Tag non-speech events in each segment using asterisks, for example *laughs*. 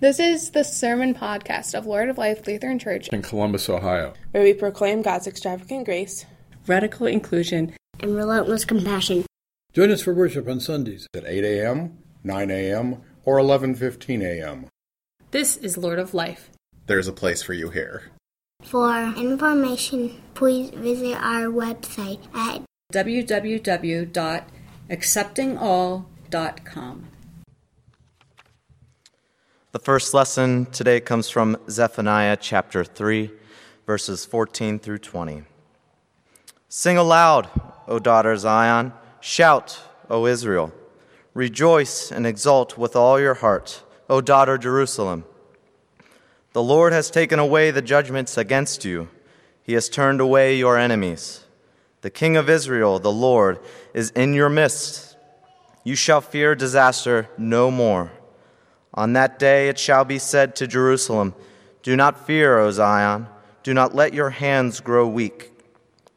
This is the sermon podcast of Lord of Life Lutheran Church in Columbus, Ohio, where we proclaim God's extravagant grace, radical inclusion, and relentless compassion. Join us for worship on Sundays at 8 a.m., 9 a.m., or 11:15 a.m. This is Lord of Life. There's a place for you here. For information, please visit our website at www.acceptingall.com. The first lesson today comes from Zephaniah chapter 3, verses 14 through 20. Sing aloud, O daughter Zion. Shout, O Israel. Rejoice and exult with all your heart, O daughter Jerusalem. The Lord has taken away the judgments against you, He has turned away your enemies. The King of Israel, the Lord, is in your midst. You shall fear disaster no more. On that day it shall be said to Jerusalem, Do not fear, O Zion, do not let your hands grow weak.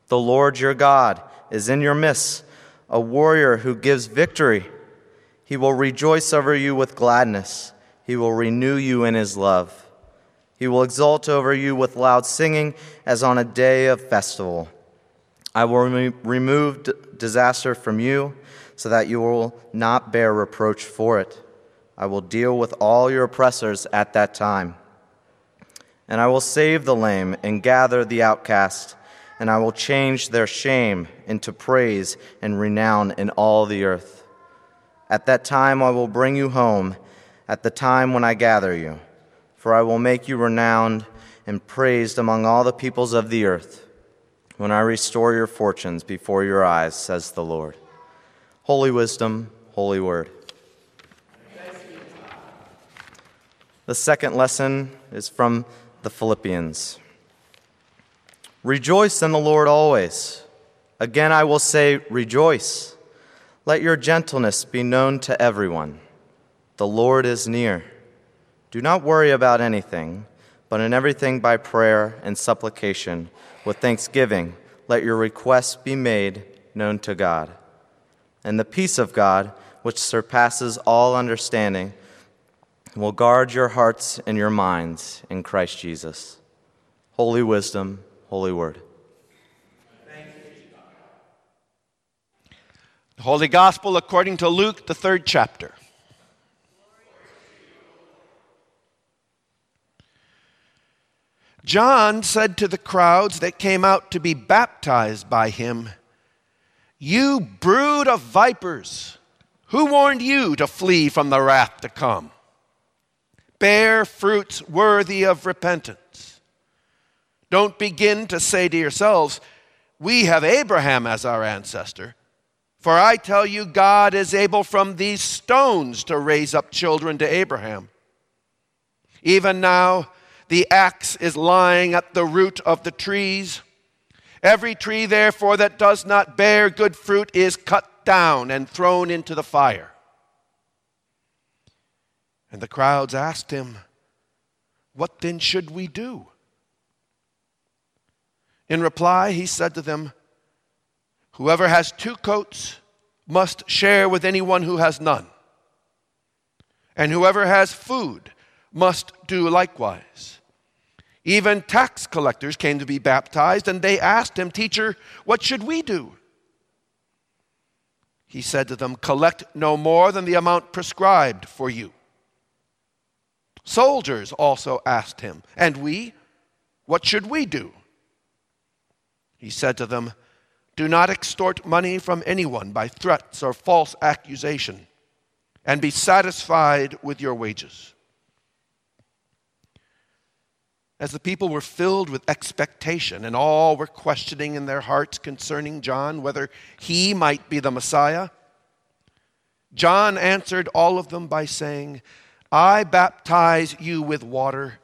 The Lord your God is in your midst, a warrior who gives victory. He will rejoice over you with gladness, he will renew you in his love. He will exult over you with loud singing as on a day of festival. I will remo- remove d- disaster from you so that you will not bear reproach for it. I will deal with all your oppressors at that time. And I will save the lame and gather the outcast, and I will change their shame into praise and renown in all the earth. At that time I will bring you home, at the time when I gather you, for I will make you renowned and praised among all the peoples of the earth, when I restore your fortunes before your eyes, says the Lord. Holy wisdom, holy word. The second lesson is from the Philippians. Rejoice in the Lord always. Again, I will say, rejoice. Let your gentleness be known to everyone. The Lord is near. Do not worry about anything, but in everything by prayer and supplication, with thanksgiving, let your requests be made known to God. And the peace of God, which surpasses all understanding, will guard your hearts and your minds in Christ Jesus. Holy wisdom, holy word. The Holy Gospel according to Luke, the third chapter. John said to the crowds that came out to be baptized by him, You brood of vipers, who warned you to flee from the wrath to come? Bear fruits worthy of repentance. Don't begin to say to yourselves, We have Abraham as our ancestor. For I tell you, God is able from these stones to raise up children to Abraham. Even now, the axe is lying at the root of the trees. Every tree, therefore, that does not bear good fruit is cut down and thrown into the fire. And the crowds asked him, What then should we do? In reply, he said to them, Whoever has two coats must share with anyone who has none. And whoever has food must do likewise. Even tax collectors came to be baptized, and they asked him, Teacher, what should we do? He said to them, Collect no more than the amount prescribed for you. Soldiers also asked him, And we? What should we do? He said to them, Do not extort money from anyone by threats or false accusation, and be satisfied with your wages. As the people were filled with expectation, and all were questioning in their hearts concerning John whether he might be the Messiah, John answered all of them by saying, I baptize you with water,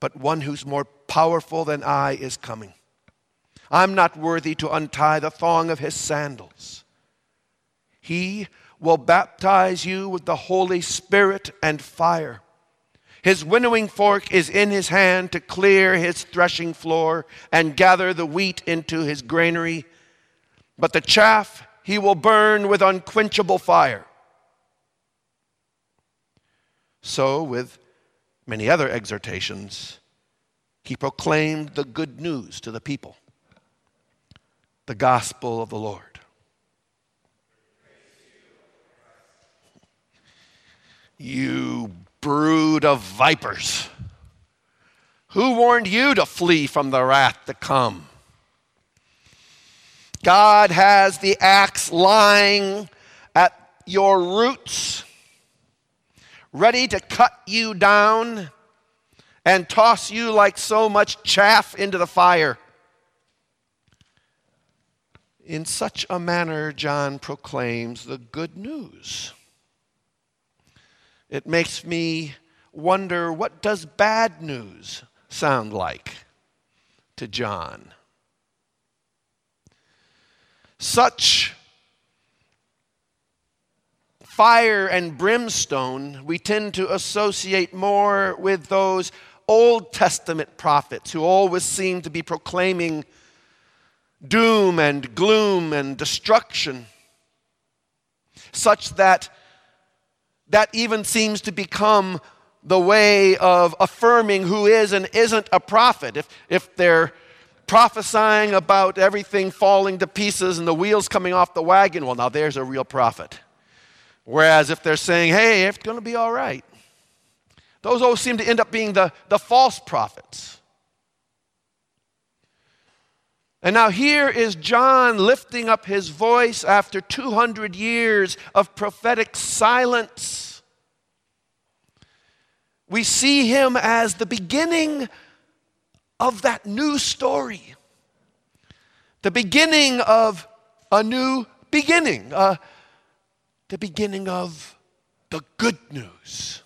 but one who's more powerful than I is coming. I'm not worthy to untie the thong of his sandals. He will baptize you with the Holy Spirit and fire. His winnowing fork is in his hand to clear his threshing floor and gather the wheat into his granary, but the chaff he will burn with unquenchable fire. So, with many other exhortations, he proclaimed the good news to the people the gospel of the Lord. You brood of vipers. Who warned you to flee from the wrath to come? God has the axe lying at your roots, ready to cut you down and toss you like so much chaff into the fire. In such a manner, John proclaims the good news. It makes me wonder what does bad news sound like to John? Such fire and brimstone we tend to associate more with those Old Testament prophets who always seem to be proclaiming doom and gloom and destruction, such that that even seems to become the way of affirming who is and isn't a prophet. If, if they're prophesying about everything falling to pieces and the wheels coming off the wagon, well, now there's a real prophet. Whereas if they're saying, hey, it's going to be all right, those always seem to end up being the, the false prophets. And now here is John lifting up his voice after 200 years of prophetic silence. We see him as the beginning of that new story, the beginning of a new beginning, uh, the beginning of the good news.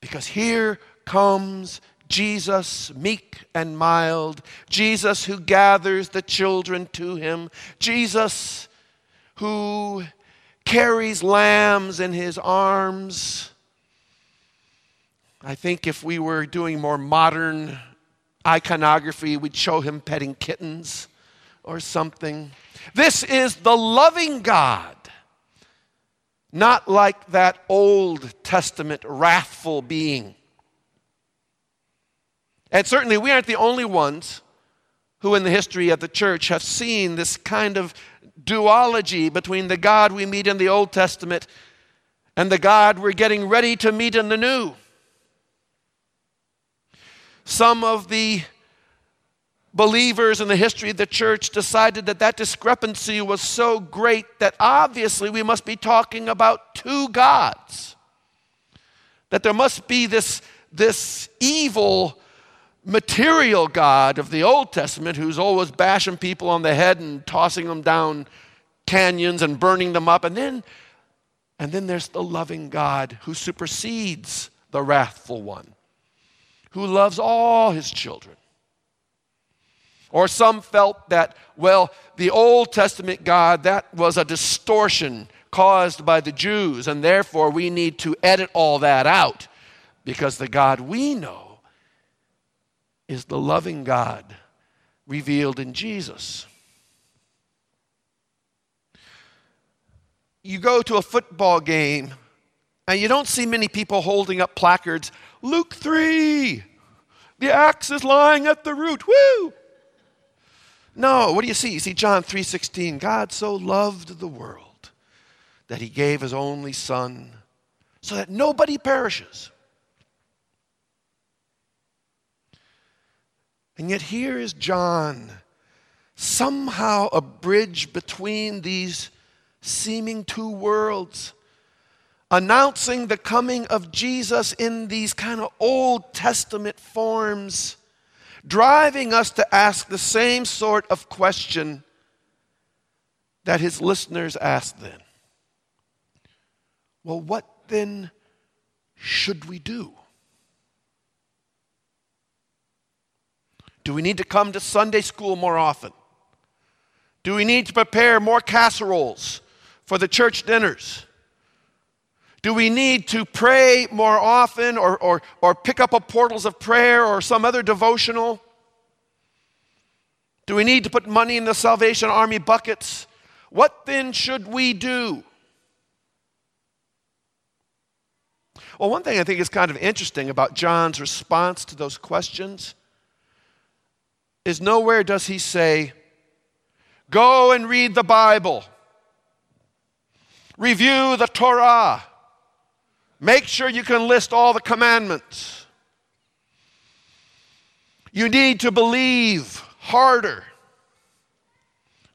Because here comes Jesus, meek and mild, Jesus who gathers the children to him, Jesus who carries lambs in his arms. I think if we were doing more modern iconography, we'd show him petting kittens or something. This is the loving God, not like that Old Testament wrathful being. And certainly, we aren't the only ones who, in the history of the church, have seen this kind of duology between the God we meet in the Old Testament and the God we're getting ready to meet in the New. Some of the believers in the history of the church decided that that discrepancy was so great that obviously we must be talking about two gods. That there must be this, this evil material God of the Old Testament who's always bashing people on the head and tossing them down canyons and burning them up. And then, and then there's the loving God who supersedes the wrathful one, who loves all his children. Or some felt that, well, the Old Testament God, that was a distortion caused by the Jews, and therefore we need to edit all that out because the God we know is the loving God revealed in Jesus. You go to a football game and you don't see many people holding up placards Luke 3, the axe is lying at the root. Woo! No, what do you see? You see John 3:16. God so loved the world that he gave his only son so that nobody perishes And yet, here is John, somehow a bridge between these seeming two worlds, announcing the coming of Jesus in these kind of Old Testament forms, driving us to ask the same sort of question that his listeners asked then. Well, what then should we do? Do we need to come to Sunday school more often? Do we need to prepare more casseroles for the church dinners? Do we need to pray more often or, or, or pick up a portals of prayer or some other devotional? Do we need to put money in the Salvation Army buckets? What then should we do? Well, one thing I think is kind of interesting about John's response to those questions is nowhere does he say, Go and read the Bible, review the Torah, make sure you can list all the commandments. You need to believe harder.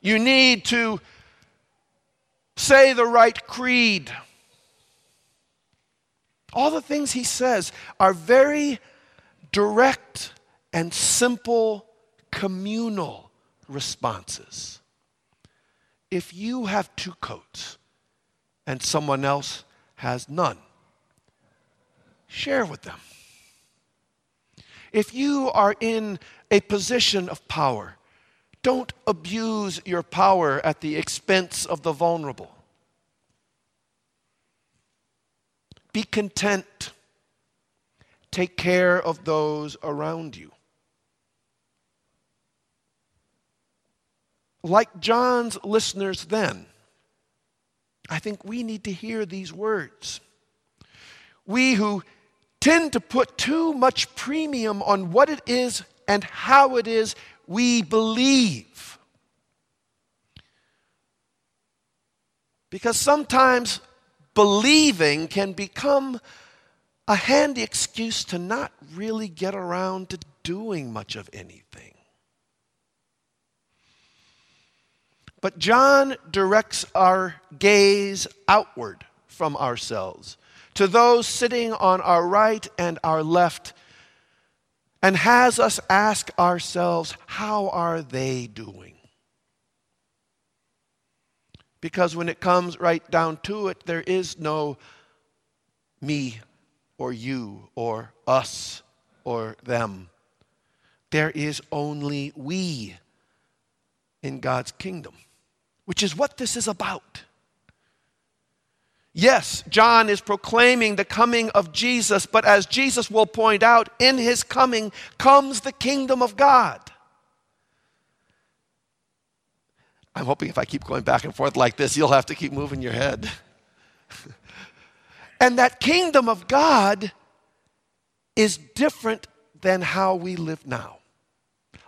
You need to say the right creed. All the things he says are very direct and simple communal responses. If you have two coats and someone else has none, share with them. If you are in a position of power, don't abuse your power at the expense of the vulnerable. Be content. Take care of those around you. Like John's listeners then, I think we need to hear these words. We who tend to put too much premium on what it is and how it is we believe. Because sometimes believing can become a handy excuse to not really get around to doing much of anything. But John directs our gaze outward from ourselves to those sitting on our right and our left and has us ask ourselves, how are they doing? Because when it comes right down to it, there is no me or you or us or them. There is only we in God's kingdom, which is what this is about. Yes, John is proclaiming the coming of Jesus, but as Jesus will point out, in his coming comes the kingdom of God. I'm hoping if I keep going back and forth like this, you'll have to keep moving your head. *laughs* and that kingdom of God is different than how we live now.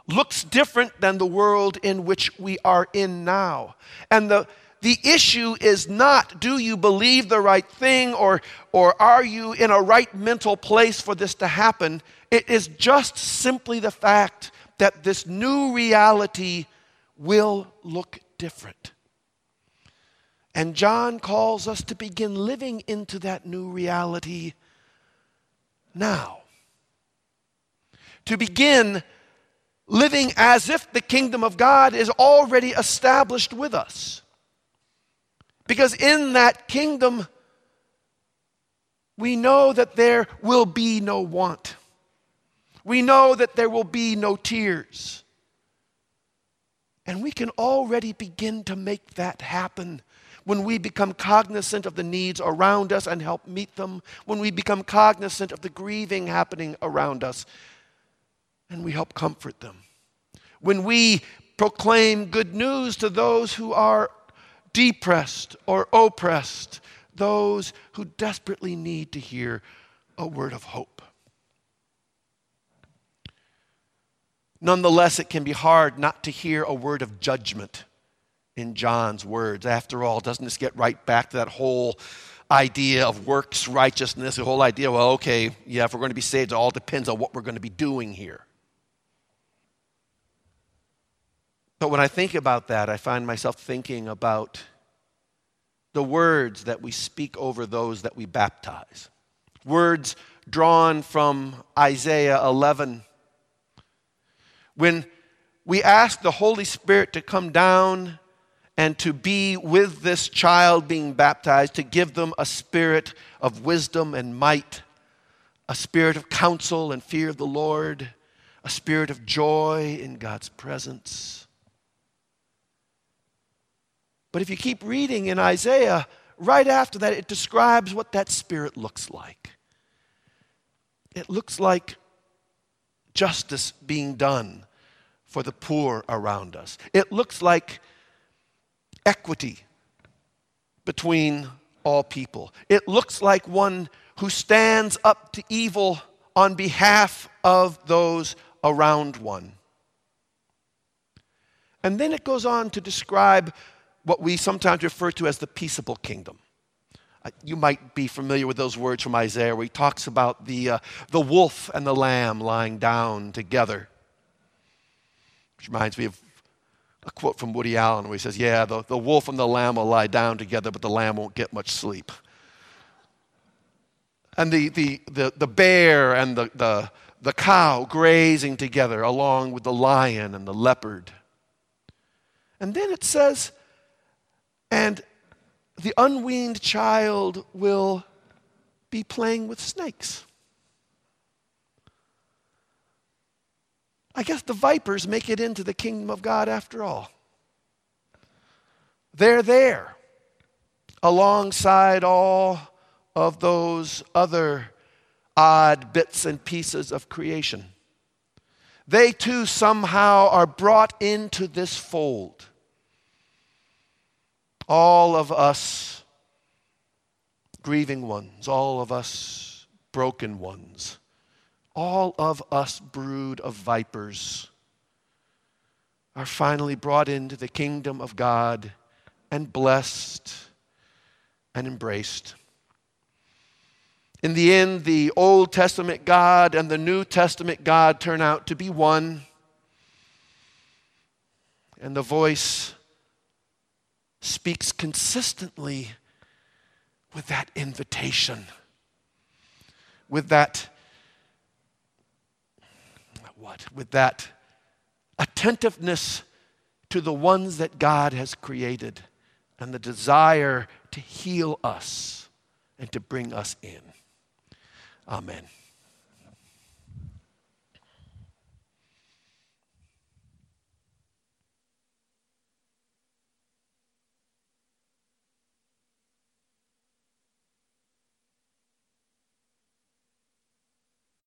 Looks different than the world in which we are in now. And the the issue is not do you believe the right thing or, or are you in a right mental place for this to happen. It is just simply the fact that this new reality will look different. And John calls us to begin living into that new reality now. To begin living as if the kingdom of God is already established with us. Because in that kingdom, we know that there will be no want. We know that there will be no tears. And we can already begin to make that happen when we become cognizant of the needs around us and help meet them, when we become cognizant of the grieving happening around us and we help comfort them, when we proclaim good news to those who are depressed or oppressed, those who desperately need to hear a word of hope. Nonetheless, it can be hard not to hear a word of judgment in John's words. After all, doesn't this get right back to that whole idea of works righteousness, the whole idea, well, okay, yeah, if we're going to be saved, it all depends on what we're going to be doing here. But when I think about that, I find myself thinking about the words that we speak over those that we baptize. Words drawn from Isaiah 11. When we ask the Holy Spirit to come down and to be with this child being baptized, to give them a spirit of wisdom and might, a spirit of counsel and fear of the Lord, a spirit of joy in God's presence but if you keep reading in Isaiah, right after that, it describes what that spirit looks like. It looks like justice being done for the poor around us, it looks like equity between all people, it looks like one who stands up to evil on behalf of those around one. And then it goes on to describe what we sometimes refer to as the peaceable kingdom. Uh, you might be familiar with those words from Isaiah where he talks about the, uh, the wolf and the lamb lying down together. Which reminds me of a quote from Woody Allen where he says, Yeah, the, the wolf and the lamb will lie down together, but the lamb won't get much sleep. And the, the, the, the bear and the, the, the cow grazing together along with the lion and the leopard. And then it says, the unweaned child will be playing with snakes. I guess the vipers make it into the kingdom of God after all. They're there alongside all of those other odd bits and pieces of creation. They too somehow are brought into this fold. All of us grieving ones, all of us broken ones all of us brood of vipers are finally brought into the kingdom of God and blessed and embraced. In the end, the Old Testament God and the New Testament God turn out to be one. And the voice speaks consistently with that invitation, with that what? With that attentiveness to the ones that God has created and the desire to heal us and to bring us in. Amen.